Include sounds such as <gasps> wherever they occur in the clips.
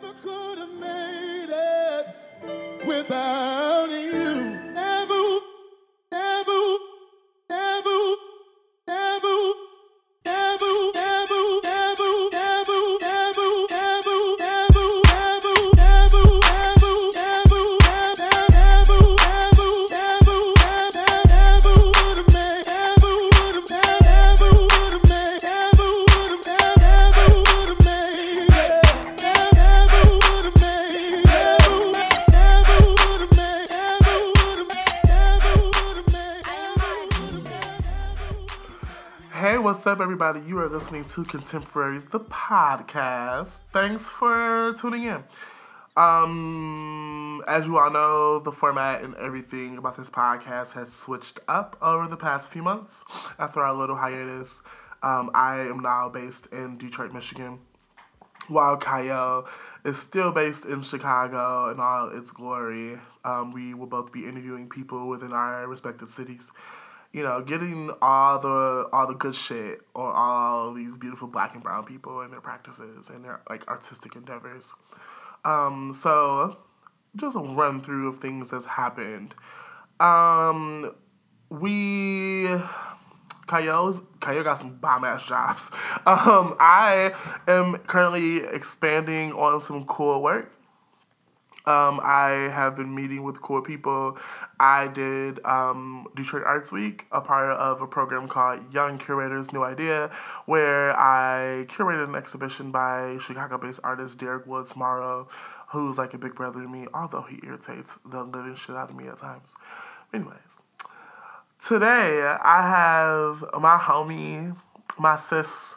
Never could everybody? You are listening to Contemporaries, the podcast. Thanks for tuning in. Um, as you all know, the format and everything about this podcast has switched up over the past few months. After our little hiatus, um, I am now based in Detroit, Michigan, while Kyle is still based in Chicago in all its glory. Um, we will both be interviewing people within our respective cities you know, getting all the all the good shit on all these beautiful black and brown people and their practices and their like artistic endeavors. Um, so just a run through of things that's happened. Um, we Kayo's Kayo got some bomb ass jobs. <laughs> Um, I am currently expanding on some cool work. Um, I have been meeting with cool people. I did um, Detroit Arts Week, a part of a program called Young Curators New Idea, where I curated an exhibition by Chicago based artist Derrick Woods Morrow, who's like a big brother to me, although he irritates the living shit out of me at times. Anyways, today I have my homie, my sis,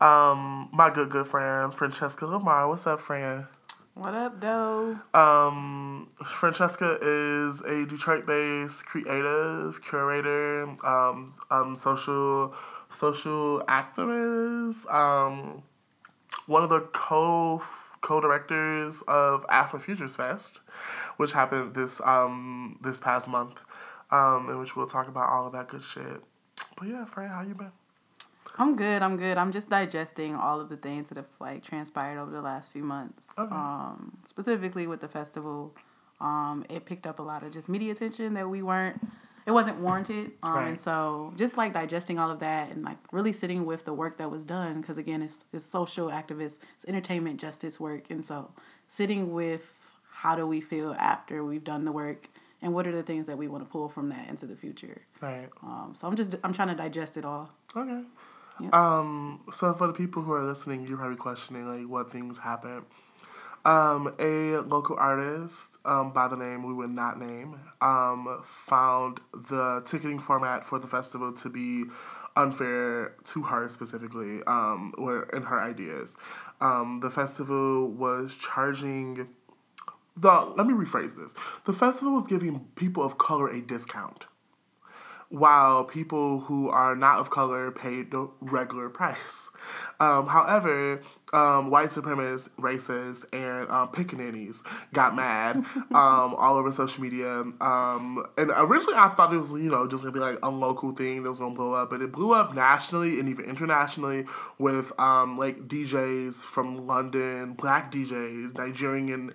um, my good, good friend, Francesca Lamar. What's up, friend? What up, though? Um, Francesca is a Detroit-based creative curator, um, um, social social activist, um, one of the co co-directors of Afro Futures Fest, which happened this um this past month, um, in which we'll talk about all of that good shit. But yeah, Fran, how you been? I'm good. I'm good. I'm just digesting all of the things that have like transpired over the last few months. Okay. Um, specifically with the festival, um, it picked up a lot of just media attention that we weren't. It wasn't warranted, um, Right. and so just like digesting all of that and like really sitting with the work that was done because again, it's it's social activists, it's entertainment justice work, and so sitting with how do we feel after we've done the work and what are the things that we want to pull from that into the future. Right. Um, so I'm just I'm trying to digest it all. Okay. Um, so for the people who are listening, you're probably questioning like what things happened. Um, a local artist um, by the name we would not name um, found the ticketing format for the festival to be unfair to her specifically, um, or in her ideas. Um, the festival was charging the let me rephrase this. The festival was giving people of color a discount while people who are not of color paid the regular price. <laughs> Um, however, um, white supremacists, racists, and um, pickaninnies got mad <laughs> um, all over social media. Um, and originally, I thought it was you know just gonna be like a local thing that was gonna blow up, but it blew up nationally and even internationally with um, like DJs from London, black DJs, Nigerian.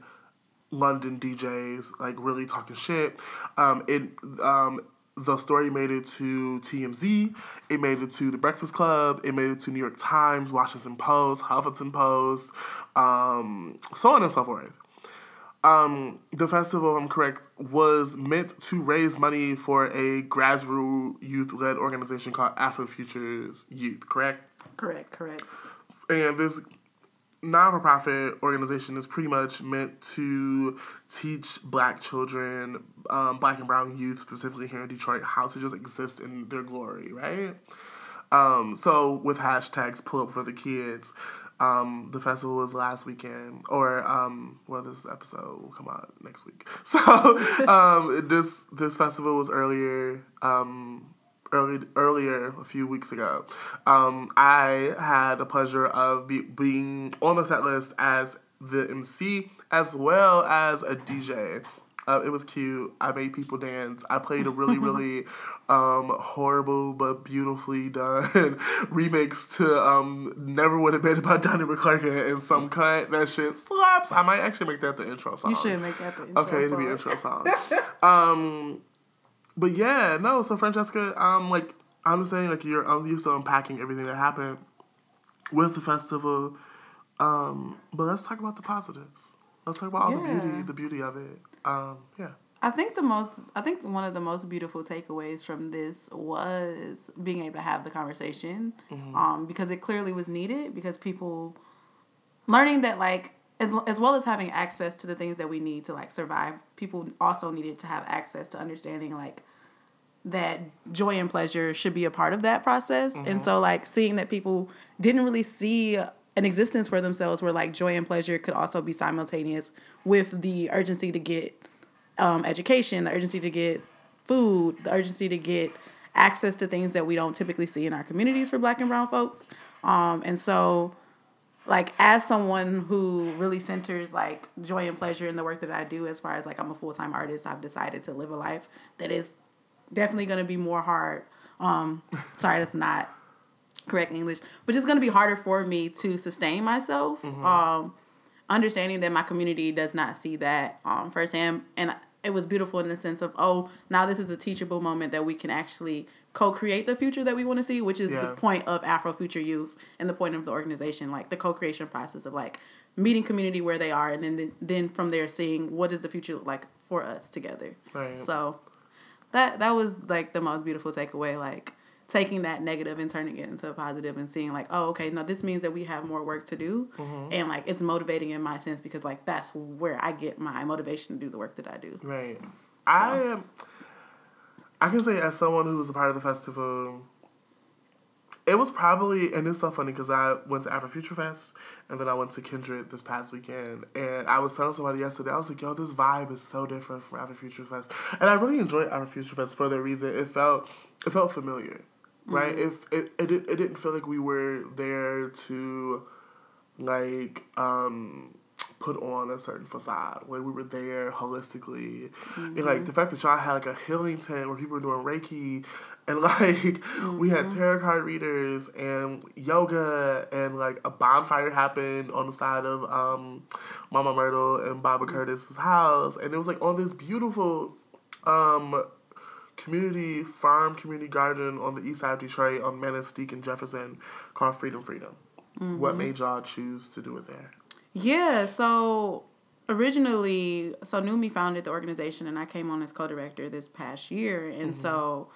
London DJs like really talking shit. Um, it um, the story made it to TMZ. It made it to the Breakfast Club. It made it to New York Times, Washington Post, Huffington Post, um, so on and so forth. Um, the festival, I'm correct, was meant to raise money for a grassroots youth-led organization called Afro Futures Youth. Correct? Correct. Correct. And this non for profit organization is pretty much meant to teach black children, um, black and brown youth, specifically here in Detroit, how to just exist in their glory, right? Um, so with hashtags pull up for the kids, um, the festival was last weekend, or um, well, this episode will come out next week. <laughs> So um, this this festival was earlier um, early earlier a few weeks ago. Um, I had the pleasure of be, being on the set list as the MC as well as a DJ. Uh, it was cute. I made people dance. I played a really, really <laughs> um, horrible but beautifully done <laughs> remix to um, Never Would Have Been About Donnie McClurkin and some <laughs> cut. That shit slaps. I might actually make that the intro song. You should make that the intro song. Okay, it'll be song. intro song. um, but yeah, no. So Francesca, um, like I'm saying, like you're um, you're still unpacking everything that happened with the festival. Um, but let's talk about the positives. Let's talk about all the beauty, the beauty of it. Um, yeah. I think the most, I think one of the most beautiful takeaways from this was being able to have the conversation, um, because it clearly was needed. Because people learning that like as as well as having access to the things that we need to like survive, people also needed to have access to understanding like that joy and pleasure should be a part of that process. And so like seeing that people didn't really see an existence for themselves where like joy and pleasure could also be simultaneous with the urgency to get um, education, the urgency to get food, the urgency to get access to things that we don't typically see in our communities for black and brown folks. Um, and so like as someone who really centers like joy and pleasure in the work that I do as far as like I'm a full-time artist, I've decided to live a life that is definitely going to be more hard. Um <laughs> sorry that's not correct English, but it's going to be harder for me to sustain myself. Um understanding that my community does not see that um firsthand and it was beautiful in the sense of oh now this is a teachable moment that we can actually co-create the future that we want to see which is Yeah. the point of afro future youth and the point of the organization like the co-creation process of like meeting community where they are and then then from there seeing what does the future look like for us together Right. so that that was like the most beautiful takeaway like taking that negative and turning it into a positive and seeing like oh okay no this means that we have more work to do mm-hmm. and like it's motivating in my sense because like that's where i get my motivation to do the work that i do Right. I am. I can say as someone who was a part of the festival, it was probably and it's so funny because I went to Afrofuture Fest and then I went to Kindred this past weekend and I was telling somebody yesterday I was like, yo, this vibe is so different from Afrofuture Fest, and I really enjoyed Afrofuture Fest for the reason. It felt it felt familiar, right? If it it it didn't feel like we were there to like um put on a certain facade when we were there holistically. And like the fact that y'all had like a healing tent where people were doing reiki and <laughs> like we had tarot card readers and yoga and like a bonfire happened on the side of um mama myrtle and baba curtis's house. And it was like on this beautiful um community farm community garden on the east side of detroit on Manistee and jefferson called freedom freedom. What made y'all choose to do it there Yeah, so originally, so Numi founded the organization, and I came on as co-director this past year, and so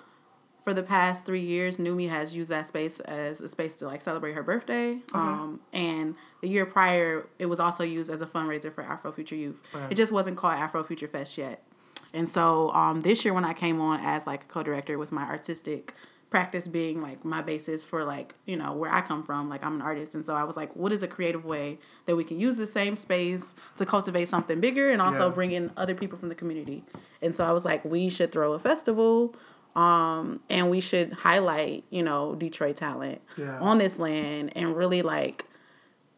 for the past three years, Numi has used that space as a space to like celebrate her birthday. Um, and the year prior, it was also used as a fundraiser for Afro Future Youth. It just wasn't called Afro Future Fest yet. And so um, this year, when I came on as like a co-director with my artistic practice being like my basis for like you know where I come from, like I'm an artist, and so I was like, what is a creative way that we can use the same space to cultivate something bigger and also Yeah. bring in other people from the community. And so I was like, we should throw a festival. Um, and we should highlight, you know, Detroit talent Yeah. on this land and really like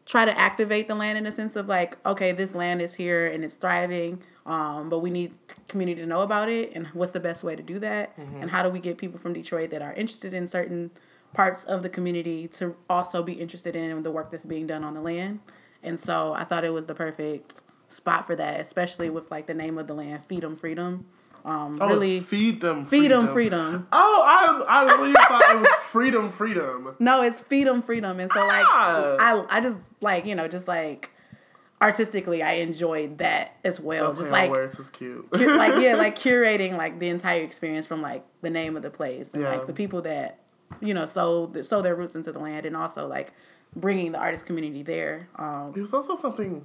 try to activate the land in a sense of like, okay, this land is here and it's thriving, um, but we need community to know about it and what's the best way to do that and how do we get people from Detroit that are interested in certain parts of the community to also be interested in the work that's being done on the land. And so I thought it was the perfect spot for that, especially with like the name of the land, Feed 'em Freedom. Um, Oh, really, it's feed them, Feed 'em Freedom. Oh, I I really <laughs> thought it was freedom, freedom. No, it's feed 'em freedom, and so like Ah. I I just like you know just like artistically I enjoyed that as well. Just like words is cute. cu- like yeah, <laughs> like curating like the entire experience from like the name of the place and Yeah. like the people that you know sow sow their roots into the land, and also like bringing the artist community there. Um, There's also something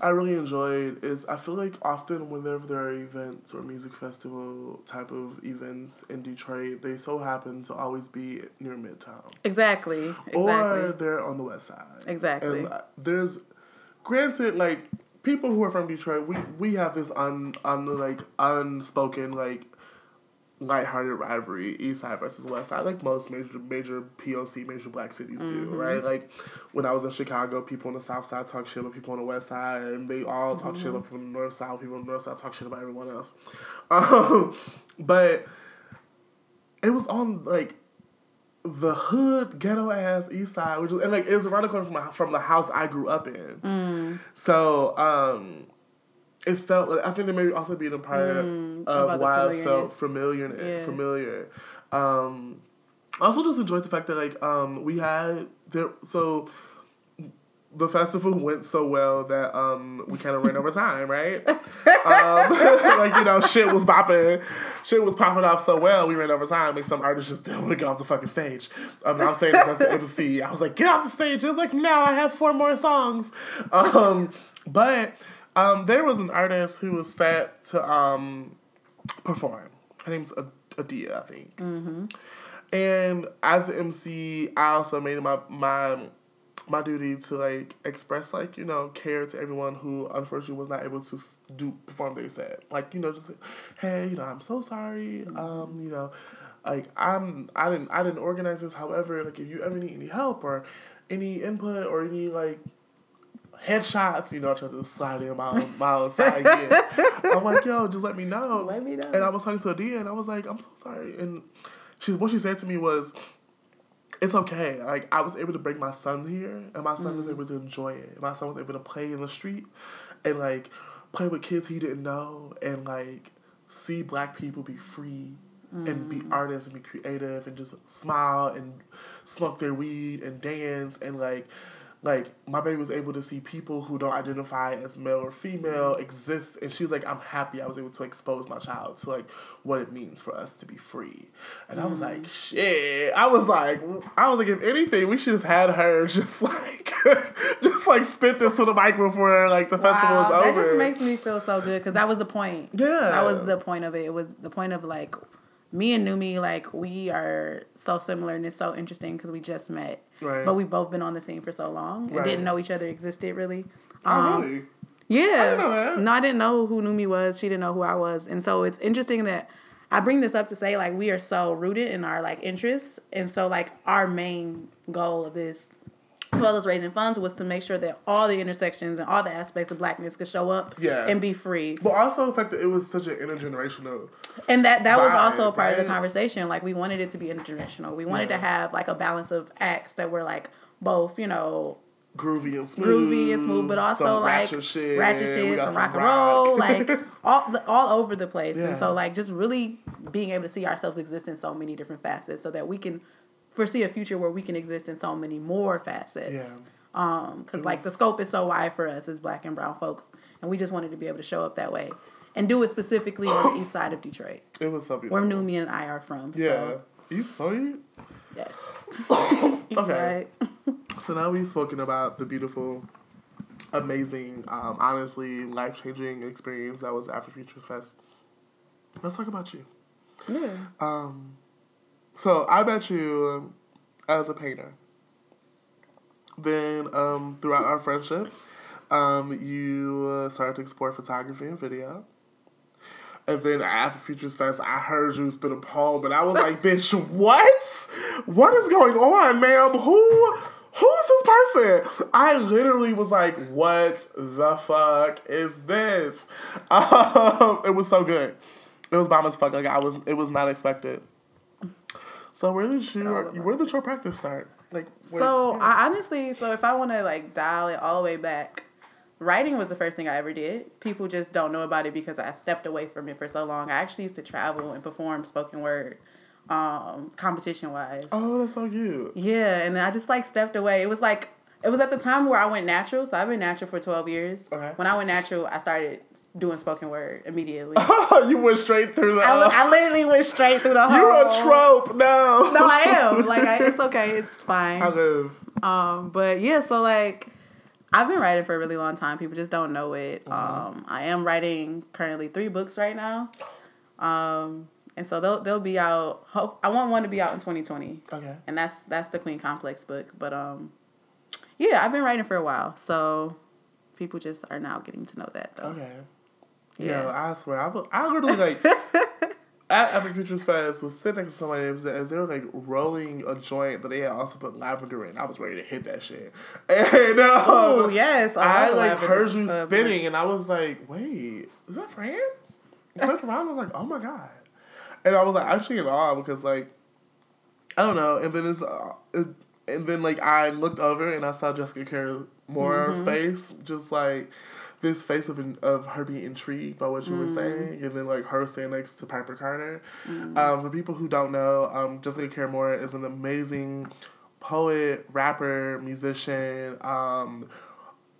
I really enjoyed is I feel like often whenever there are events or music festival type of events in Detroit, they so happen to always be near Midtown. exactly, exactly. Or they're on the west side. Exactly. And uh, there's granted like people who are from Detroit, we we have this un, un like unspoken like lighthearted rivalry, East Side versus West Side, like most major major POC, major black cities do, right? Like when I was in Chicago, people on the South Side talk shit about people on the West Side, and they all talk shit about people on the North Side. People on the North Side talk shit about everyone else. <laughs> Um, but it was on like the hood ghetto ass East Side, which was, and like it was around the corner from my, from the house I grew up in. So um, it felt like I think it may also being a part about of why I felt familiar Yeah. familiar. Um, I also just enjoyed the fact that like um we had there so the festival went so well that um we kind of ran over time, right? <laughs> um, <laughs> like you know, shit was popping, shit was popping off so well. We ran over time. Like some artists just didn't want to get off the fucking stage. Um, I was saying this as the MC. I was like, get off the stage. It was like, no, I have four more songs. Um, but um, there was an artist who was set to um perform. Her name's Adia, I think. And as the MC, I also made my my my duty to like express like you know care to everyone who unfortunately was not able to f- do perform their set. Like you know just like, hey you know I'm so sorry. Um you know like I'm I didn't I didn't organize this. However like if you ever need any help or any input or any like headshots, you know, I tried to slide in my my own side again. <laughs> I'm like, yo, just let me know. Let me know. And I was talking to Adia and I was like, I'm so sorry. And she's what she said to me was, It's okay. Like I was able to bring my son here and my son was mm. able to enjoy it. My son was able to play in the street and like play with kids he didn't know and like see black people be free and be mm. artists and be creative and just smile and smoke their weed and dance and like like my baby was able to see people who don't identify as male or female exist and she was like i'm happy i was able to expose my child to like what it means for us to be free and i was mm. like shit i was like i was like if anything we should have had her <laughs> just like <laughs> just like spit this to the mic before like the festival Wow, was that over just makes me feel so good because that was the point. Yeah. that was the point of it. It was the point of like me and Numi, like we are so similar and it's so interesting because we just met, Right. but we both been on the scene for so long and Right. didn't know each other existed really. oh Um, really Yeah. that. No, I didn't know who Numi was. She didn't know who I was. And so it's interesting that I bring this up to say like we are so rooted in our like interests. And so like our main goal of this as well as raising funds was to make sure that all the intersections and all the aspects of blackness could show up Yeah. and be free. but also the fact that it was such an intergenerational And that that was also a part of the conversation. Like we wanted it to be intergenerational. We wanted Yeah. to have like a balance of acts that were like both, you know, groovy and smooth, groovy and smooth, but also some like ratchet shit, ratchet shit, got some rock and roll, <laughs> like all the- all over the place. Yeah. And so like just really being able to see ourselves exist in so many different facets, so that we can foresee a future where we can exist in so many more facets. Yeah. Um, because like the scope is so wide for us as black and brown folks, and we just wanted to be able to show up that way and do it specifically on the east side of Detroit, it was so beautiful. where Numi and I are from. yeah, So, you saw it. yes. <coughs> Okay. <laughs> So now we've spoken about the beautiful, amazing, um, honestly life changing experience that was Afro Futures Fest. Let's talk about you. Yeah. Um, so I met you as a painter. Then um, throughout our friendship, um, you uh, started to explore photography and video. And then Afro Futures Fest, I heard you spit a poem, and I was like, <laughs> "Bitch, what? What is going on, ma'am? Who, who is this person?" I literally was like, "What the fuck is this?" <laughs> Um, it was so good. It was bomb as fuck. Like I was, it was not expected. So where did you, where did your practice start? Like, where- So yeah. I honestly, so if I want to like dial it all the way back, writing was the first thing I ever did. People just don't know about it because I stepped away from it for so long. I actually used to travel and perform spoken word, um, competition wise. oh, that's so cute. Yeah, and then I just like stepped away. It was like it was at the time where I went natural. So I've been natural for twelve years. Okay. When I went natural, I started doing spoken word immediately. <laughs> <laughs> you went straight through the. I, was, I literally went straight through the <laughs> whole. You're a trope. No. No, I am. Like, I, it's okay. It's fine. I live. Um, but yeah, so like I've been writing for a really long time. People just don't know it. Um, I am writing currently three books right now. Um, and so they'll they'll be out. Hope I want one to be out in 2020, Okay. and that's that's the Queen Complex book. But um, yeah, I've been writing for a while, so people just are now getting to know that though. Okay. Yeah. Yeah, I swear, I, was- I literally like <laughs> at Afro Futures Fest was sitting next to somebody as as they were like rolling a joint that they had also put lavender in. I was ready to hit that shit. <laughs> And um, Oh, yes. I I like lavender, heard you uh, spinning, and I was like, "Wait, is that Fran?" <laughs> I turned around, I was like, "Oh my god!" And I was like, actually in awe because like, I don't know. And then it's, uh, it, and then like I looked over and I saw Jessica Care Moore Mm-hmm. face, just like this face of of her being intrigued by what you were Mm-hmm. saying, and then like her standing next to Piper Carter. Um, for people who don't know, um, Jessica Care Moore is an amazing poet, rapper, musician. Um,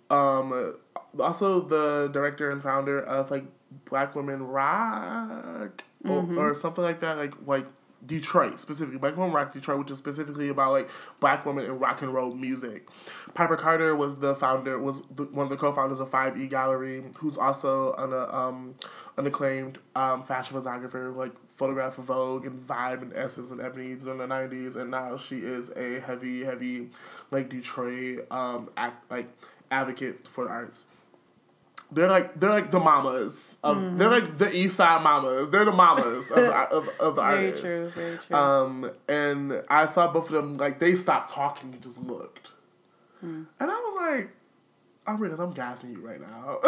um, also the director and founder of like Black Women Rock or, or something like that, like like Detroit specifically, Black Women Rock Detroit, which is specifically about like black women in rock and roll music. Piper Carter was the founder, was the, one of the co-founders of Five E Gallery, who's also an uh, um an acclaimed um fashion photographer, like photograph of Vogue and Vibe and Essence and Ebony during the nineties, and now she is a heavy, heavy like Detroit um act like advocate for the arts. They're like they're like the mamas. Of, They're like the East Side mamas. They're the mamas of, the, <laughs> of, of the Very artists. true. Very true. Um, and I saw both of them like they stopped talking and just looked, and I was like, "I'm really, I'm gassing you right now. <laughs>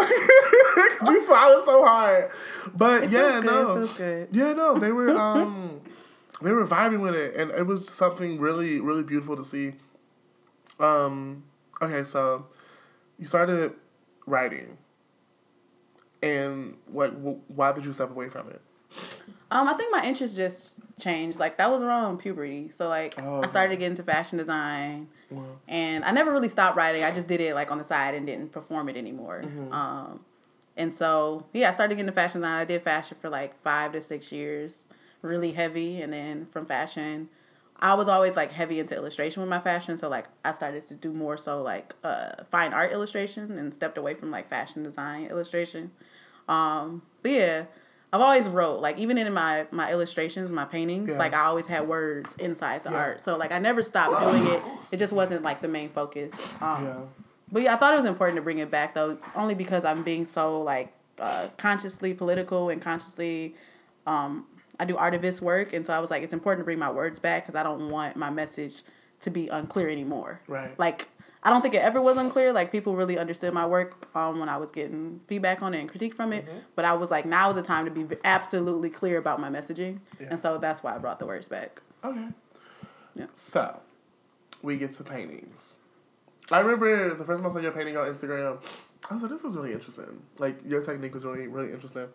you smiling so hard, but It yeah, no, it feels good. yeah, no, they were <laughs> um, they were vibing with it, and it was something really, really beautiful to see. Um, okay, so you started writing, and like, wh- why did you step away from it? Um, I think my interest just changed. Like that was around puberty, so like Oh, I okay. started to get into fashion design, Wow. and I never really stopped writing. I just did it like on the side and didn't perform it anymore. Mm-hmm. Um, and so yeah, I started getting into fashion design. I did fashion for like five to six years, really heavy, and then from fashion, I was always like heavy into illustration with my fashion. So like I started to do more so like uh, fine art illustration and stepped away from like fashion design illustration. Um, but yeah, I've always wrote like even in my my illustrations, my paintings, Yeah. like I always had words inside the Yeah. art. So like I never stopped doing it. It just wasn't like the main focus. Um, Yeah. But yeah, I thought it was important to bring it back though, only because I'm being so like uh, consciously political and consciously. Um, I do artivist work, and so I was like, it's important to bring my words back because I don't want my message to be unclear anymore. Right. Like I don't think it ever was unclear. Like people really understood my work um, when I was getting feedback on it and critique from it. Mm-hmm. But I was like, now is the time to be absolutely clear about my messaging, Yeah. and so that's why I brought the words back. Okay. Yeah. So, we get to paintings. I remember the first time I saw your painting on Instagram, I was like, this is really interesting. Like, your technique was really, really interesting.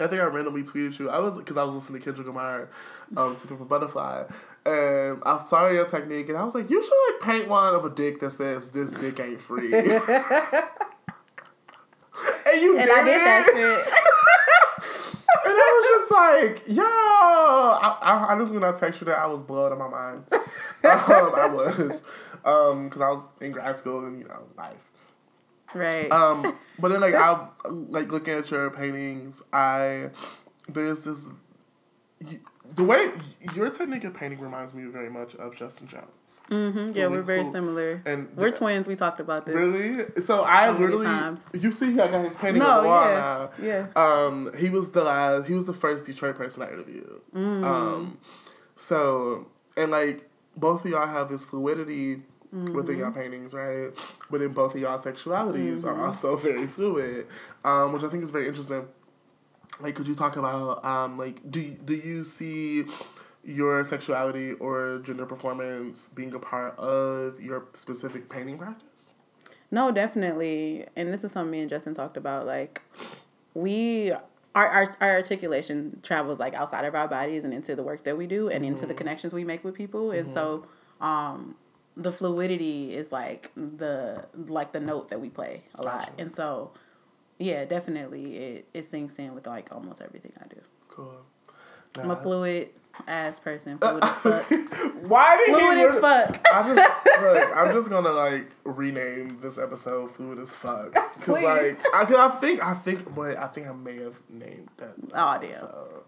I think I randomly tweeted you. I was, because I was listening to Kendrick Lamar, um, to Pimp a Butterfly, and I saw your technique, and I was like, you should, like, paint one of a dick that says, this dick ain't free. <laughs> and you And did I did that shit. <laughs> And I was just like, yo, I, I honestly, when I text you that, I was blown in my mind. <laughs> um, I was, because I was in grad school and, you know, life. Right. Um, but then, like, <laughs> I, like, looking at your paintings, I, there's this, you, the way, your technique of painting reminds me very much of Justin Jones. Mm-hmm. Yeah, we're very similar. and we're the- twins. We talked about this. Really? So I So literally, times. you see, I got his painting No, on the wall yeah, now. yeah. Um, he was the last. He was the first Detroit person I interviewed. Mm. Um, so and like both of y'all have this fluidity within your Mm-hmm. paintings, right? But then both of y'all sexualities Mm-hmm. are also <laughs> very fluid, um, which I think is very interesting. Like, could you talk about um, like do you, do you see your sexuality or gender performance being a part of your specific painting practice? No, definitely. And this is something me and Justin talked about. Like, we our, our our articulation travels like outside of our bodies and into the work that we do and into the connections we make with people. And so, um, the fluidity is like the like the note that we play a lot. And so, yeah, definitely it it sinks in with like almost everything I do. Cool. I'm a fluid ass person. Fluid as fuck. <laughs> Why did Fluid he as fuck. <laughs> I'm just look. I'm just gonna like rename this episode "Fluid as Fuck" because <laughs> like I, cause I think I think but I think I may have named that. Oh damn. So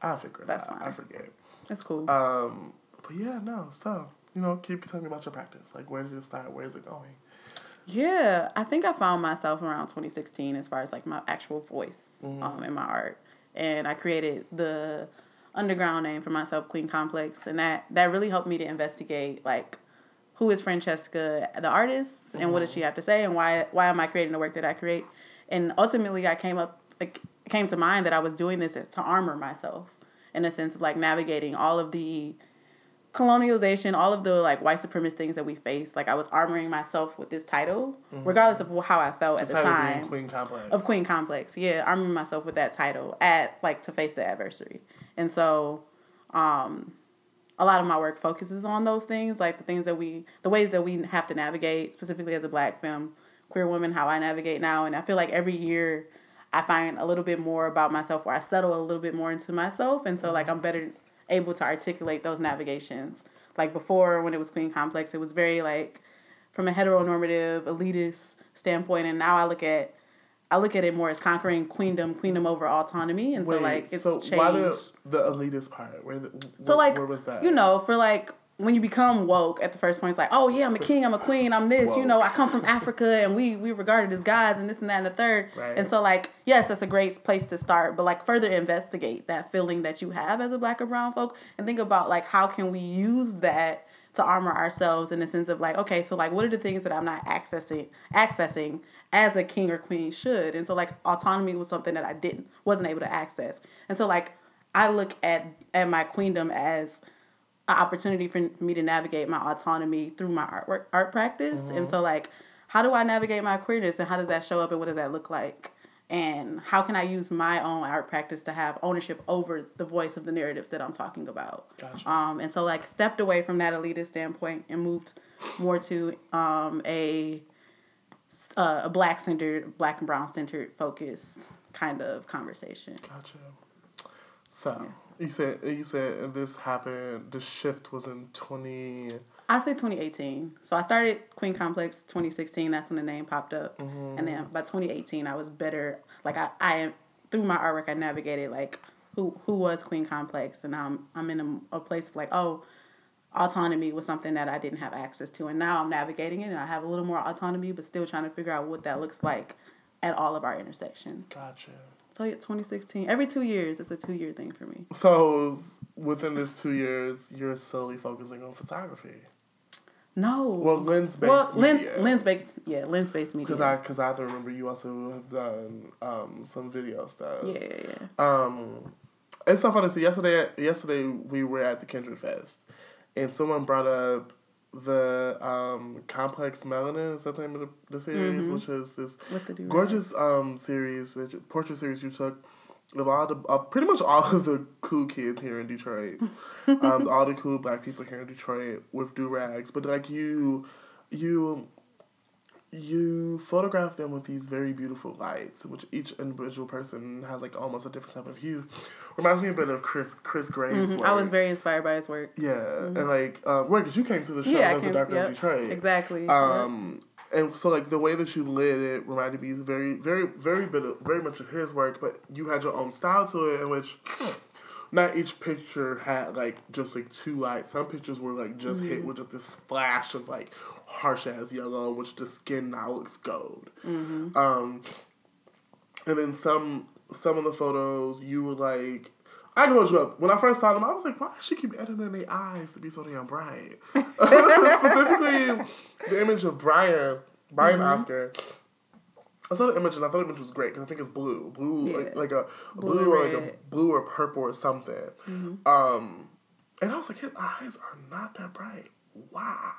I figure That's out. I fine. forget. That's cool. Um, but yeah, no. So you know, keep telling me about your practice. Like, where did it start? Where is it going? Yeah, I think I found myself around 2016 as far as like my actual voice Mm-hmm. um, in my art. and I created the underground name for myself, Queen Complex, and that that really helped me to investigate like who is Francesca, the artist, and what does she have to say, and why why am I creating the work that I create, and ultimately I came up like came to mind that I was doing this to armor myself in a sense of like navigating all of the colonialization, all of the like white supremacist things that we face. Like I was armoring myself with this title, regardless of how I felt at the time Queen Complex. of Queen Complex. Yeah, arming myself with that title at like to face the adversary. And so um a lot of my work focuses on those things, like the things that we the ways that we have to navigate, specifically as a black femme, queer woman, how I navigate now. And I feel like every year I find a little bit more about myself or I settle a little bit more into myself and so like I'm better able to articulate those navigations. Like before when it was Queen Complex, it was very like from a heteronormative elitist standpoint and now I look at I look at it more as conquering queendom, queendom over autonomy, and so like it's so changed. why the the elitist part? Where the, so like where was that? you know for like when you become woke at the first point, it's like oh yeah I'm a king, I'm a queen, I'm this. You know I come from <laughs> Africa and we we regarded as gods and this and that and the third. Right. And so like yes, that's a great place to start, but like further investigate that feeling that you have as a black or brown folk and think about like how can we use that to armor ourselves in the sense of like okay so like what are the things that i'm not accessing accessing as a king or queen should and so like autonomy was something that i didn't wasn't able to access and so like i look at at my queendom as an opportunity for me to navigate my autonomy through my artwork art practice and so like how do i navigate my queerness and how does that show up and what does that look like and how can i use my own art practice to have ownership over the voice of the narratives that i'm talking about Gotcha. um, and so like stepped away from that elitist standpoint and moved more to um, a uh, a black centered, black and brown centered focus kind of conversation. Gotcha. So you said you said this happened. The shift was in twenty. I say 2018. So I started Queen Complex 2016. That's when the name popped up, mm-hmm. and then by 2018, I was better. Like I, I through my artwork, I navigated like who who was Queen Complex, and I'm I'm in a, a place of like oh, autonomy was something that I didn't have access to, and now I'm navigating it, and I have a little more autonomy, but still trying to figure out what that looks like at all of our intersections. Gotcha. So yeah, 2016. Every two years, it's a two year thing for me. So within this two years, you're solely focusing on photography. No. Well, lens based. well, lens lens based. Yeah, lens based media. Because I, cause I have to remember you also have done um, some video stuff. yeah, yeah, yeah. Um, it's so funny. So yesterday, yesterday we were at the Kindred Fest, and someone brought up the um, Complex Melanin. Is that the name of the, the series? Which is this With the do-rag. gorgeous um series, portrait series you took of all the of pretty much all of the cool kids here in Detroit, <laughs> um, all the cool black people here in Detroit with do rags, but like you, you you photograph them with these very beautiful lights, which each individual person has like almost a different type of hue. Reminds me a bit of Chris Chris Graves' work. I was very inspired by his work. yeah, and like uh, right, cause you came to the show. Yeah, I There's a can- Doctor yep, Detroit. Exactly. Um, and so like the way that you lit it reminded me very, very, very bit of, very much of his work, but you had your own style to it, in which not each picture had like just like two lights. Some pictures were like just hit with just this splash of like harsh ass yellow, which the skin now looks gold. Um, and then some some of the photos you were like. I can hold you up. When I first saw them, I was like, why does she keep editing their eyes to be so damn bright? <laughs> <laughs> Specifically, the image of Brian, Brian Mm-hmm. Oscar. I saw the image and I thought the image was great because I think it's blue, blue like, Yeah. like a, a Blue blue, or like a. Mm-hmm. blue or purple or something. Um, and I was like, his eyes are not that bright. Wow.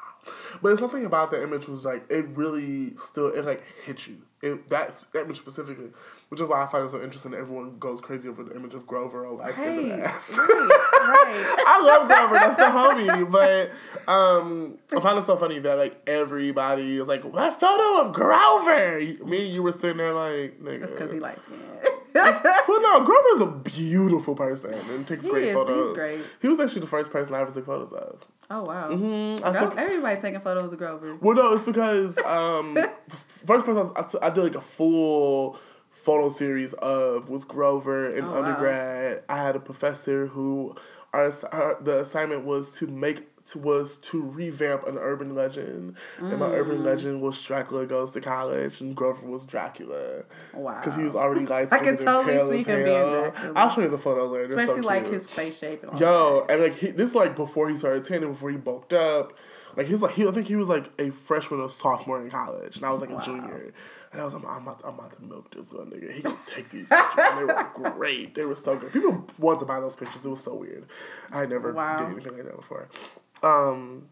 But there's something about the image was like it really still it like hit you. It that that image specifically, which is why I find it so interesting. that Everyone goes crazy over the image of Grover or light skinned Right. ass. right. Right. <laughs> I love Grover. That's the homie. But um, I find it so funny that like everybody is like, "That photo of Grover." Me and you were sitting there like, "Nigga." That's because he likes me. <laughs> <laughs> Well, no, Grover's a beautiful person and takes He great is. He's photos. great. He was actually the first person I ever took photos of. Oh wow. Mm-hmm. I Gro- took. Everybody taking photos of Grover. Well, no, it's because um, <laughs> first person I, t- I did like a full photo series of was Grover in Oh, wow. undergrad. I had a professor who our, our the assignment was to make to, was to revamp an urban legend, and my urban mm. legend was Dracula goes to college, and Grover was Dracula. Wow. Because he was already light I can totally see him being. Dracula. I'll show you the photos later. They're so Especially like his face shape and all Yo, and like he, this like before he started tanning, before he bulked up. Like he's like he, I think he was like a freshman or sophomore in college, and I was like Wow. a junior. And I was like, I'm about, to, I'm about to milk this little nigga. He can take these pictures. and they were <laughs> great. They were so good. People wanted to buy those pictures. It was so weird. I never Wow. did anything like that before. Um,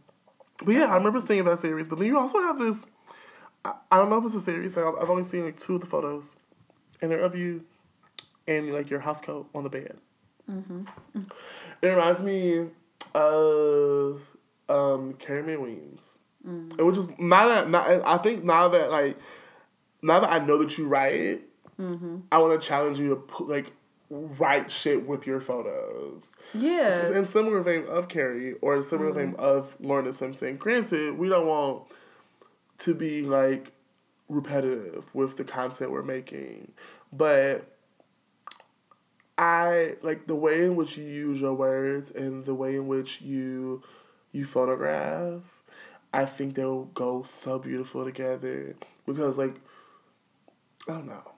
but yeah, I remember seeing that series. But then you also have this. I, I don't know if it's a series. I've, I've only seen like two of the photos, and they're of you in like your house coat on the bed. It reminds me of um, Carrie Mae Weems. Mm. It was just now that now, I think now that like now that I know that you write, Mm-hmm. I want to challenge you to put like write shit with your photos. Yeah. In similar vein of Carrie or similar Mm-hmm. vein of Lorna Simpson. Granted, we don't want to be like repetitive with the content we're making, but I like the way in which you use your words and the way in which you you photograph. I think they'll go so beautiful together because like I don't know.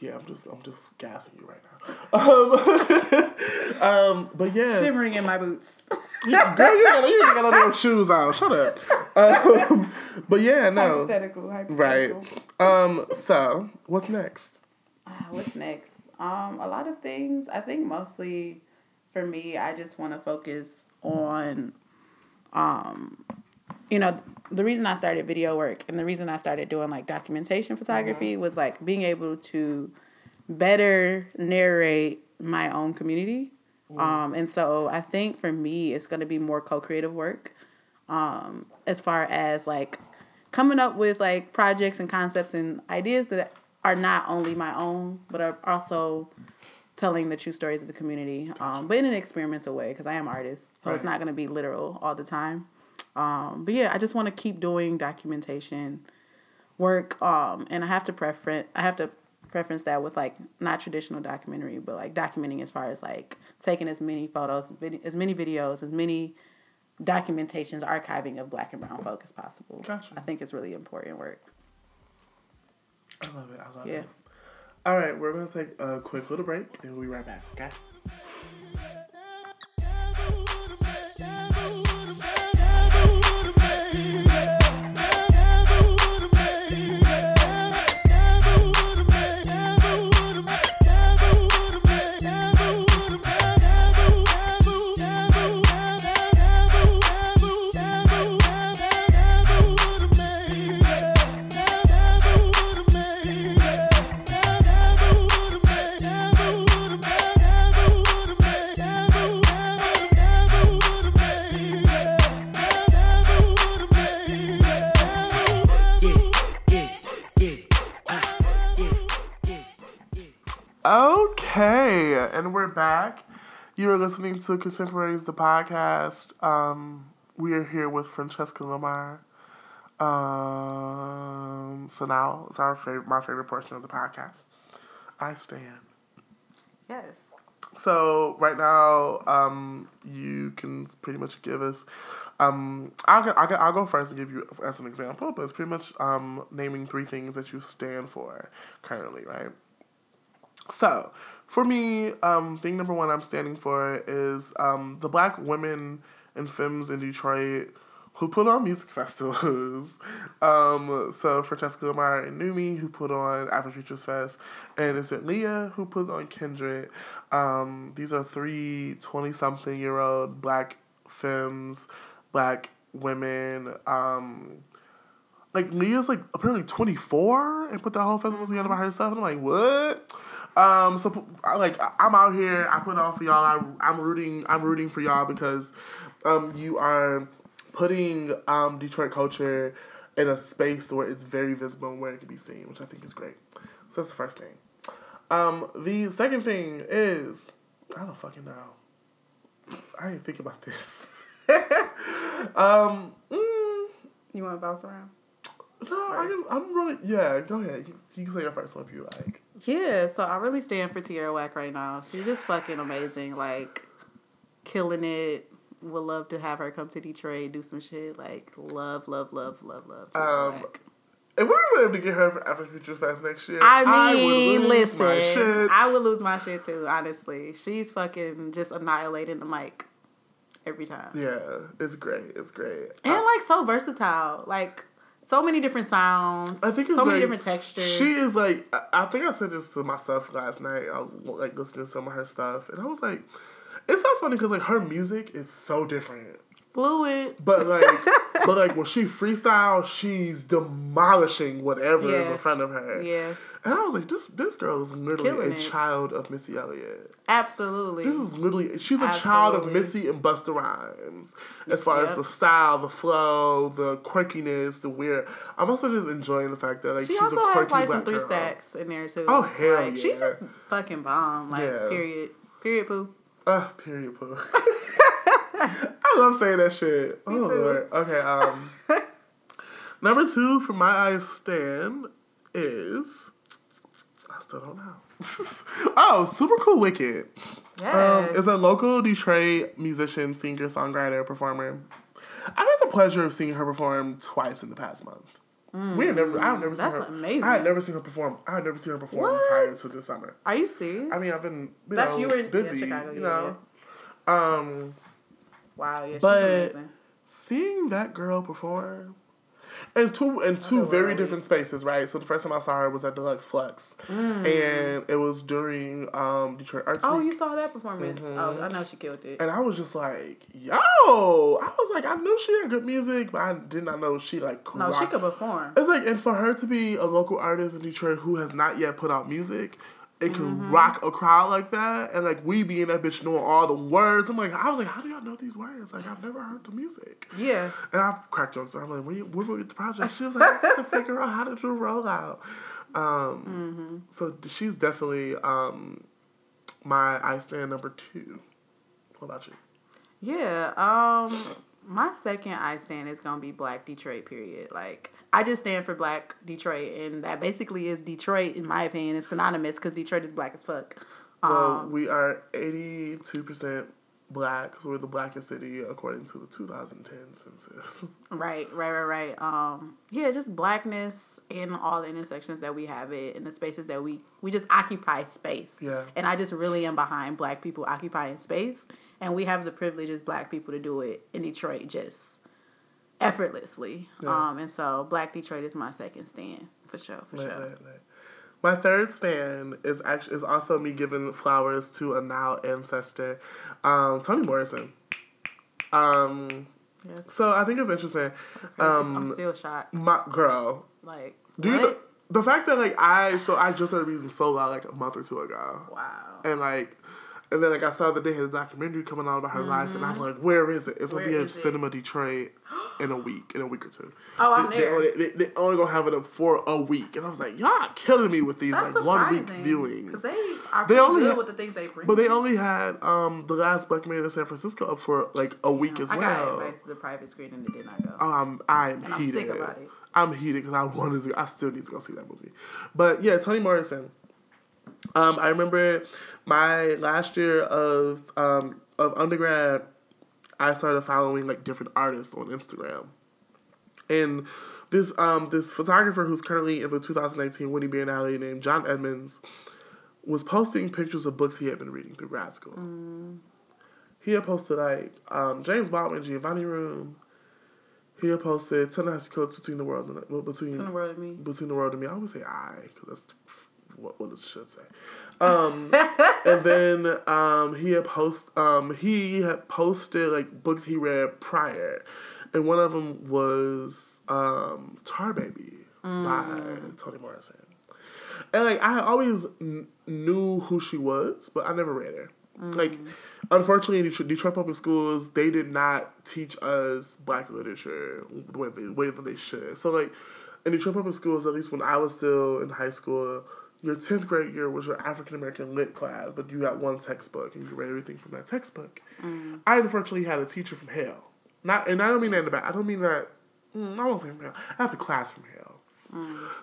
Yeah, I'm just I'm just gassing you right now. Um, <laughs> um but yeah, Shimmering in my boots. <laughs> yeah, girl, you got you got those shoes on. Shut up. Um, but yeah, no. hypothetical, Right. Um. So what's next? Ah, What's next? Um, a lot of things. I think mostly for me, I just want to focus on, um, you know, the reason I started video work and the reason I started doing like documentation photography was like being able to better narrate my own community. Um, and so I think for me, it's going to be more co-creative work um, as far as like coming up with like projects and concepts and ideas that are not only my own but are also telling the true stories of the community um, but in an experimental way because i am artist so it's not going to be literal all the time um, but yeah i just want to keep doing documentation work um, and i have to preference i have to preference that with like not traditional documentary but like documenting as far as like taking as many photos vid- as many videos as many documentations archiving of black and brown folk as possible Gotcha. i think it's really important work I love it. I love Yeah. it. All right, we're gonna take a quick little break and we'll be right back. Okay. Okay, back. You are listening to Contemporaries, the podcast. Um, we are here with Francesca Lamar. Um, so now it's our favorite, my favorite portion of the podcast. I stand. yes So right now, um, you can pretty much give us. Um, I'll go, I'll, go, I'll go first and give you as an example, but it's pretty much um, naming three things that you stand for currently, right? So, for me, um, thing number one I'm standing for is um, the black women and femmes in Detroit who put on music <laughs> festivals. um, so, Francesca Lamar and Numi, who put on Afrofutures Fest, and is it Leah, who put on Kindred. Um, these are three 20 something year old black femmes, black women. Um, like Leah's like apparently 24 and put that whole festival together by herself. And I'm like, what? Um, so I like I'm out here. I put on for y'all. I, I'm rooting. I'm rooting for y'all because um, you are putting um, Detroit culture in a space where it's very visible and where it can be seen, which I think is great. So that's the first thing. Um, the second thing is I don't fucking know. I didn't think about this. <laughs> um, mm, you want to bounce around no, I can, I'm really yeah. Go ahead. You, you can say your first one if you like. Yeah, so I really stand for Tierra Whack right now. She's just fucking amazing, like killing it. would love to have her come to Detroit, do some shit. Like love, love, love, love, love. To Um, um, back. If we were able to get her for Afro Future Fest next year, I would mean, lose listen, my shit. I would lose my shit too. Honestly, she's fucking just annihilating the mic every time, Yeah, it's great. It's great. and I- like so versatile. Like so many different sounds. I think it's so many different textures. She is like, I, I think I said this to myself last night. I was like listening to some of her stuff, and I was like, it's so funny because like her music is so different. fluid. But like, <laughs> but like when she freestyle, she's demolishing whatever is in front of her. Yeah, And I was like, this this girl is literally Killing a it. child of Missy Elliott. absolutely. This is literally she's a child of Missy and Busta Rhymes. As far as the style, the flow, the quirkiness, the weird. I'm also just enjoying the fact that like She she's also a quirky has like some three girl. stacks in there too. Oh, hell like, She's just fucking bomb. Like Yeah. period. Period. Poo. Ah, period. Pooh. <laughs> I love saying that shit. oh too. lord. Okay. Um. <laughs> number two for my eyes stand is. I still don't know. oh, super cool wicked. Yes. Um, is a local Detroit musician, singer, songwriter, performer. I've had the pleasure of seeing her perform twice in the past month. We had never, I had never seen Mm. That's her. amazing. I had never seen her perform. I had never seen her perform What? prior to this summer. Are you serious? I mean, I've been you That's- know, you were- yeah, busy, Chicago, you yeah, know. Um, wow. Yeah, she's but- amazing. seeing that girl perform in two in two very different spaces, right? So the first time I saw her was at Deluxe Flex, and it was during um, Detroit Arts Mm. Oh, Week. you saw that performance. Mm-hmm. Oh, I know she killed it. And I was just like, yo, I was like, I knew she had good music, but I did not know she like could No, she could perform. It's like, and for her to be a local artist in Detroit who has not yet put out music and can Mm-hmm. rock a crowd like that, and like we being that bitch knowing all the words, I'm like, I was like, how do y'all know these words? Like, I've never heard the music. Yeah. And I've cracked jokes. So I'm like, when, you, when will we get the project? She was like, I have to figure out how to do a rollout. Um, So she's definitely um, my I stand number two. What about you? Yeah. Um, my second I stand is gonna be Black Detroit. Period. Like I just stand for Black Detroit, and that basically is Detroit, in my opinion. It's synonymous because Detroit is black as fuck. Um, Well, we are 82% black, so we're the blackest city according to the 2010 census. <laughs> Right, right, right, right. Um, yeah, just blackness in all the intersections that we have it, in the spaces that we we just occupy space. Yeah. And I just really am behind black people occupying space, and we have the privilege as black people to do it in Detroit just effortlessly. Yeah. Um, and so Black Detroit is my second stand for sure, for sure. My third stand is actually is also me giving flowers to a now ancestor, um, Toni Morrison. Um, Yes. so I think it's interesting. I'm Um, still shocked. my girl, Like, do you know, the fact that like I so I just started reading Sola like a month or two ago, wow. and like. And then, like I saw that they had a documentary coming out about her life, and I'm like, "Where is it? It's gonna Mm-hmm. Be at? Cinema Detroit in a week, in a week or two. <gasps> Oh, I'm they, there. They only, they, they only gonna have it up for a week, and I was like, "Y'all are killing me with these That's like one week viewings." Because they are They only good ha- with the things they bring. But they only had um the last Black Man in San Francisco up for like a week as I got well. invited to the private screen and it did not go. Um, I'm And I'm heated. sick about it. I'm heated because I wanted to. I still need to go see that movie. But yeah, Toni Morrison. Um, I remember my last year of um of undergrad, I started following like different artists on Instagram, and this um this photographer who's currently in the 2019 Whitney Biennale named John Edmonds was posting pictures of books he had been reading through grad school. He had posted like um, James Baldwin, Giovanni Room. He had posted Ta-Nehisi Coates between the world and well, between the world of me. between the world and me. I always say I because that's what what it should say. Um, <laughs> and then um, he had post um, he had posted like books he read prior, and one of them was um, Tar Baby by Toni Morrison. And like I always kn- knew who she was, but I never read her. Like, unfortunately, in Detroit, Detroit public schools, they did not teach us black literature the way, they, way that they should. So, like, in Detroit public schools, at least when I was still in high school, your 10th grade year was your African American lit class, but you got one textbook and you read everything from that textbook. I unfortunately had a teacher from hell. Not, and I don't mean that in the back. I don't mean that. Mm, I won't say from hell. I have a class from hell.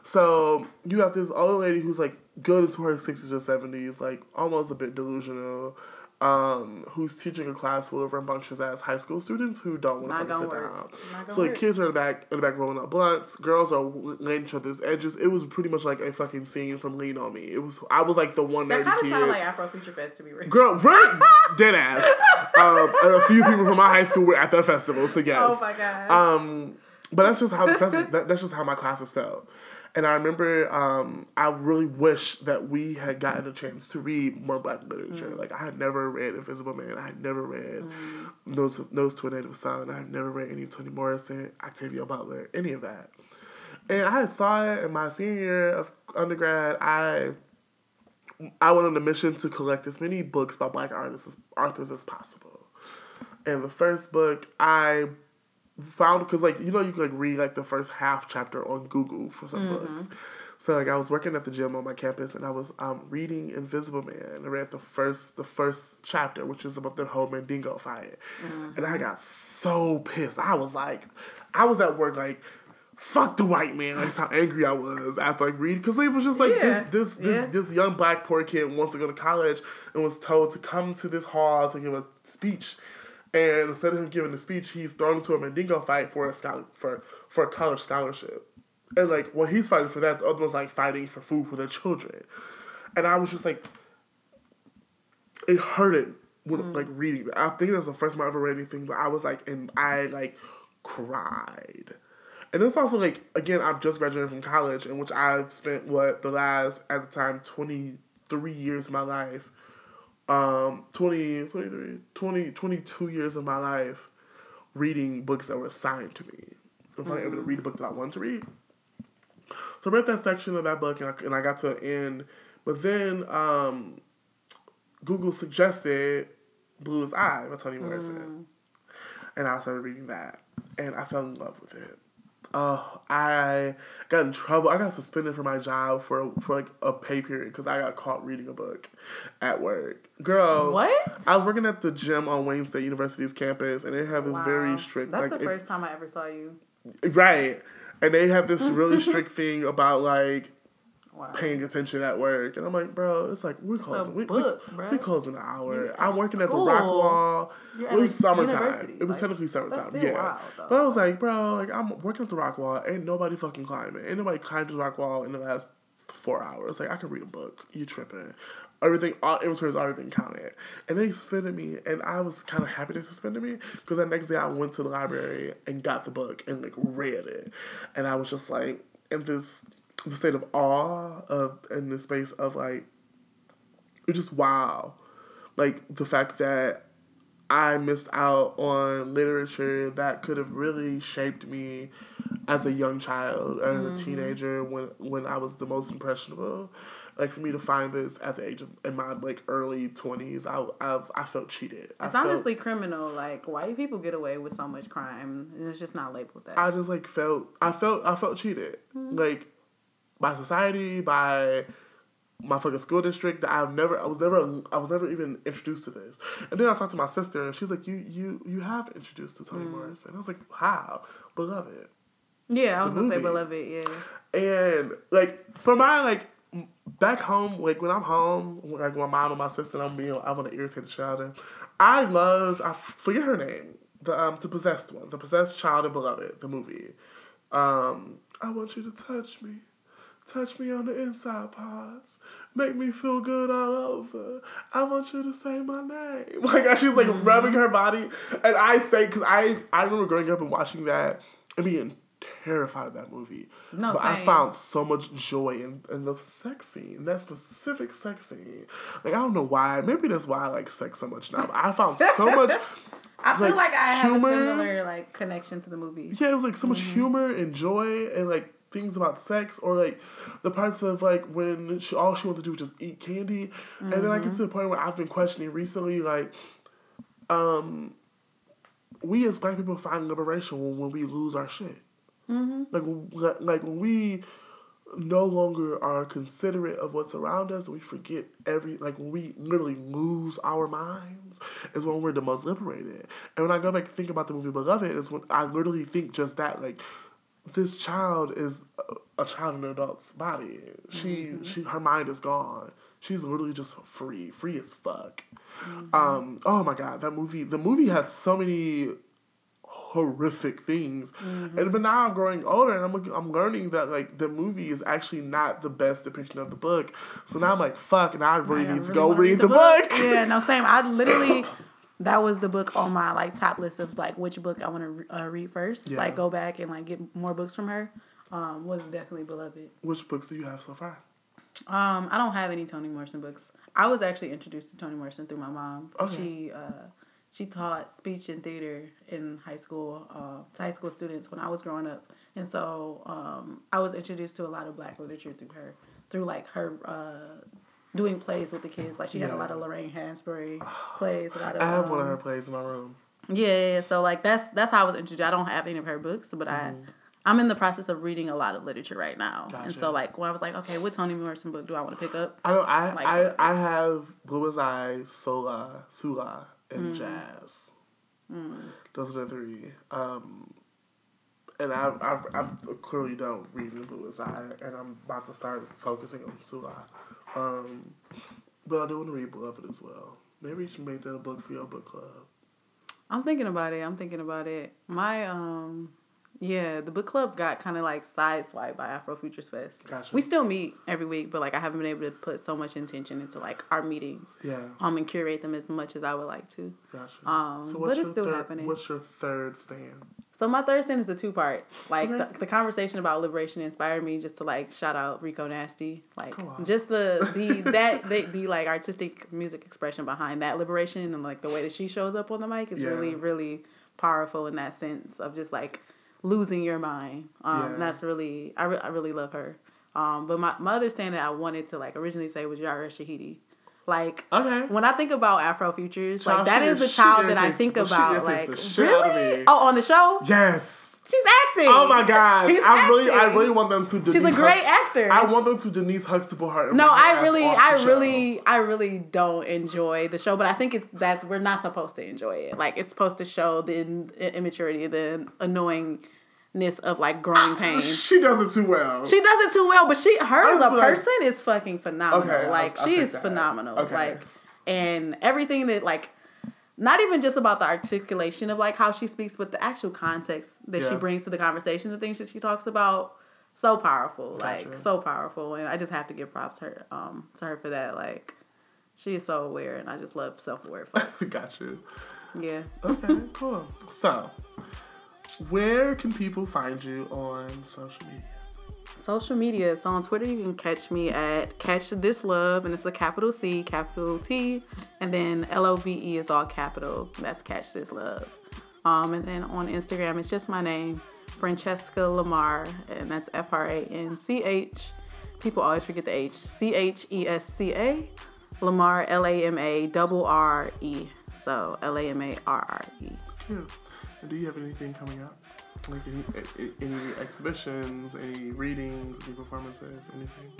So you have this old lady who's like good into her sixties or seventies, like almost a bit delusional. Um, who's teaching a class full of rambunctious ass high school students who don't want to gonna sit work. down. So like work. kids are in the back in the back rolling up blunts. Girls are laying each other's edges. It was pretty much like a fucking scene from Lean on Me. It was I was like the one That kind of kid. like Afro Futures Fest to be real. Girl, right? <laughs> Dead ass. Um, and a few people from my high school were at that festival, so yes. Oh my god. Um, but that's just how the festival. That, that's just how my classes felt. And I remember, um, I really wish that we had gotten a chance to read more Black literature. Mm. Like I had never read Invisible Man. I had never read Those Those to a Native Son. I had never read any of Toni Morrison, Octavia Butler, any of that. And I saw it in my senior year of undergrad. I I went on a mission to collect as many books by black artists as authors as possible. And the first book I found because like you know you can like read like the first half chapter on Google for some books. So like I was working at the gym on my campus and I was um, reading Invisible Man. I read the first the first chapter, which is about the whole Mandingo fight, and I got so pissed. I was like, I was at work like. Fuck the white man! That's how angry I was after like reading because it was just like Yeah, this this this yeah. this young black poor kid wants to go to college and was told to come to this hall to give a speech. And instead of him giving the speech, he's thrown into a Mandingo fight for a scholar, for for a college scholarship. And like when he's fighting for that, the other one's like fighting for food for their children. And I was just like, it hurted when mm. like reading. that. I think that's the first time I ever read anything, but I was like, and I like cried. And it's also like again, I've just graduated from college, in which I've spent what the last at the time twenty three years of my life, um, 20, 23, 20, 22 years of my life reading books that were assigned to me. I'm finally able to read a book that I wanted to read. So I read that section of that book and I, and I got to an end, but then um, Google suggested Blue eye by Toni Morrison. And I started reading that and I fell in love with it. Oh, I got in trouble. I got suspended from my job for for like a pay period because I got caught reading a book at work. Girl, What? I was working at the gym on Wayne State University's campus, and they have this very strict. That's like, the it- first time I ever saw you. right, and they have this really strict thing about like Wow. paying attention at work, and I'm like, bro, it's like we're closing. we, book, we, we closing an hour. I'm working at the. Rock Wall. You're It was summertime. university. It was Like, technically summertime. Yeah. wild, but I was like, bro, like I'm working at the Rock Wall. Ain't nobody fucking climbing. Ain't nobody climbed the Rock Wall in the last four hours. Like I could read a book. You tripping? Everything, all inventory has already been counted, and they suspended me, and I was kind of happy they suspended me because the next day I went to the library and got the book and like read it, and I was just like in this the state of awe of in the space of like it just wow like the fact that i missed out on literature that could have really shaped me as a young child as Mm-hmm. a teenager when when i was the most impressionable like for me to find this at the age of in my like early 20s i I've, i felt cheated It's honestly criminal. Like white people get away with so much crime, and it's just not labeled that. I just like felt I felt I felt cheated. Like by society, by my fucking school district that I've never I was never I was never even introduced to this. And then I talked to my sister and she's like, You you you have introduced to Toni Morrison. And I was like, How? Beloved. yeah, I was gonna say beloved. Yeah. And like for my like back home, like when I'm home, like my mom and my sister, I'm being I want to irritate the child. I love I forget her name, the um the possessed one, the possessed child of beloved, the movie. Um, I want you to touch me. Touch me on the inside parts. Make me feel good all over. I want you to say my name. <laughs> Like she's like rubbing her body, and I say because I I remember growing up and watching that and being terrified of that movie. No, but I found so much joy in, in the sex scene, that specific sex scene. Like I don't know why. Maybe that's why I like sex so much now. But I found so <laughs> much. I feel Like, I have humor- a similar like connection to the movie. Yeah, it was like so much Mm-hmm. humor and joy and like things about sex or like the parts of like when she, all she wanted to do was just eat candy. And then I Mm-hmm. get to the point where I've been questioning recently like, um, we as black people find liberation when, when we lose our shit. Mm-hmm. Like, like when we no longer are considerate of what's around us, we forget every like when we literally lose our minds is when we're the most liberated. And when I go back and think about the movie Beloved, is when I literally think just that like this child is a, child in an adult's body. She mm-hmm. she her mind is gone. She's literally just free, free as fuck. Mm-hmm. Um, oh my god, that movie. The movie has so many horrific things, mm-hmm. and but now I'm growing older and I'm I'm learning that like the movie is actually not the best depiction of the book. So now I'm like, fuck, and I really I need to really go wanna read, the, book. Yeah, no, same. I literally, <coughs> that was the book on my like top list of like which book I want to uh, read first. Yeah. Like go back and like get more books from her. Um, was definitely beloved. Which books do you have so far? Um, I don't have any Toni Morrison books. I was actually introduced to Toni Morrison through my mom. Okay. She uh, she taught speech and theater in high school uh, to high school students when I was growing up, and so um, I was introduced to a lot of Black literature through her, through like her uh, doing plays with the kids. Like she had a lot of Lorraine Hansberry plays. A lot of I have one of um, her plays in my room. yeah, yeah, yeah. So like that's that's how I was introduced. I don't have any of her books, but I I'm in the process of reading a lot of literature right now. And Mm-hmm. So like when I was like, okay, what Toni Morrison book do I want to pick up? I don't. I Like- I, I have Bluest Eyes, Sola, Sula, Mm. and Jazz. Those are the three. Um, and I, I I clearly don't read Bluest Eye, and I'm about to start focusing on Sula. Um, but I do want to read Beloved as well. Maybe you should make that a book for your book club. I'm thinking about it. I'm thinking about it. My um yeah, the book club got kind of like sideswiped by Afro Futures Fest. Gotcha. We still meet every week, but like I haven't been able to put so much intention into like our meetings. Yeah, Um and curate them as much as I would like to. gotcha. Um, so but what's it's still third, happening. What's your third stand? So my third stand is a two part. Like Okay. the, the conversation about liberation inspired me just to like shout out Rico Nasty. Like just the the <laughs> that the, the like artistic music expression behind that liberation and like the way that she shows up on the mic is Yeah. really really powerful in that sense of just like losing your mind. Um, Yeah. that's really I, re- I really love her. Um, but my, my other stand that I wanted to like originally say was Yara Shahidi. Like Okay. when I think about Afro Futures, like that is the child that I think about. Like the shit out of really? Oh, on the show, Yes. She's acting. Oh my god! She's I really, I acting. really want them to. Denise She's a great Hux- actor. I want them to Denise Huxtable her. no, I really, I show. really, I really don't enjoy the show, but I think it's that's we're not supposed to enjoy it. Like it's supposed to show the in- immaturity, the annoyingness of like growing pain. She does it too well. She does it too well, but she her as a like- person is fucking phenomenal. Okay, I'll- like I'll she is that. phenomenal. Okay. Like and everything that like not even just about the articulation of like how she speaks, but the actual context that she brings to the conversation, the things that she talks about. So powerful, like so powerful, and I just have to give props to her, um, to her for that. Like, she is so aware, and I just love self-aware <laughs> folks. Got you. yeah. Okay, cool. So, where can people find you on social media? Social media. So on Twitter, you can catch me at Catch This Love, and it's a capital C, capital T, and then L O V E is all capital. That's Catch This Love. Um, and then on Instagram, it's just my name, Franchesca Lamarre, and that's F R A N C H. People always forget the H. C H E S C A. Lamarre, L A M A double R E. So L A M A R R E. Cute. And do you have anything coming up? Like any, any exhibitions, any readings, any performances, anything?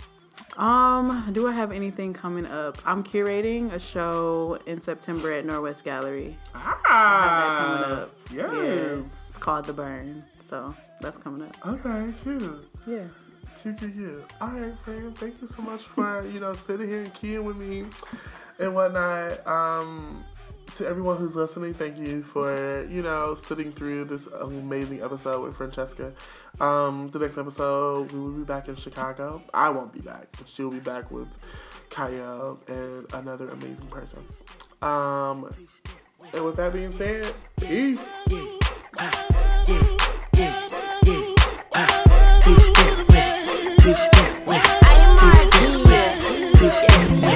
Um, do I have anything coming up? I'm curating a show in September at Norwest Gallery. Ah, I have that coming up. Yes. Yeah, it's called The Burn. So that's coming up. Okay, cute. Yeah. Cute, cute, cute. All right, friend. Thank you so much for you know sitting here and keying with me and whatnot. Um, to everyone who's listening, thank you for you know sitting through this amazing episode with Franchesca. Um, the next episode we will be back in Chicago. I won't be back, but she'll be back with Kyle and another amazing person. Um, and with that being said, peace. Step with, step with, step with, step with.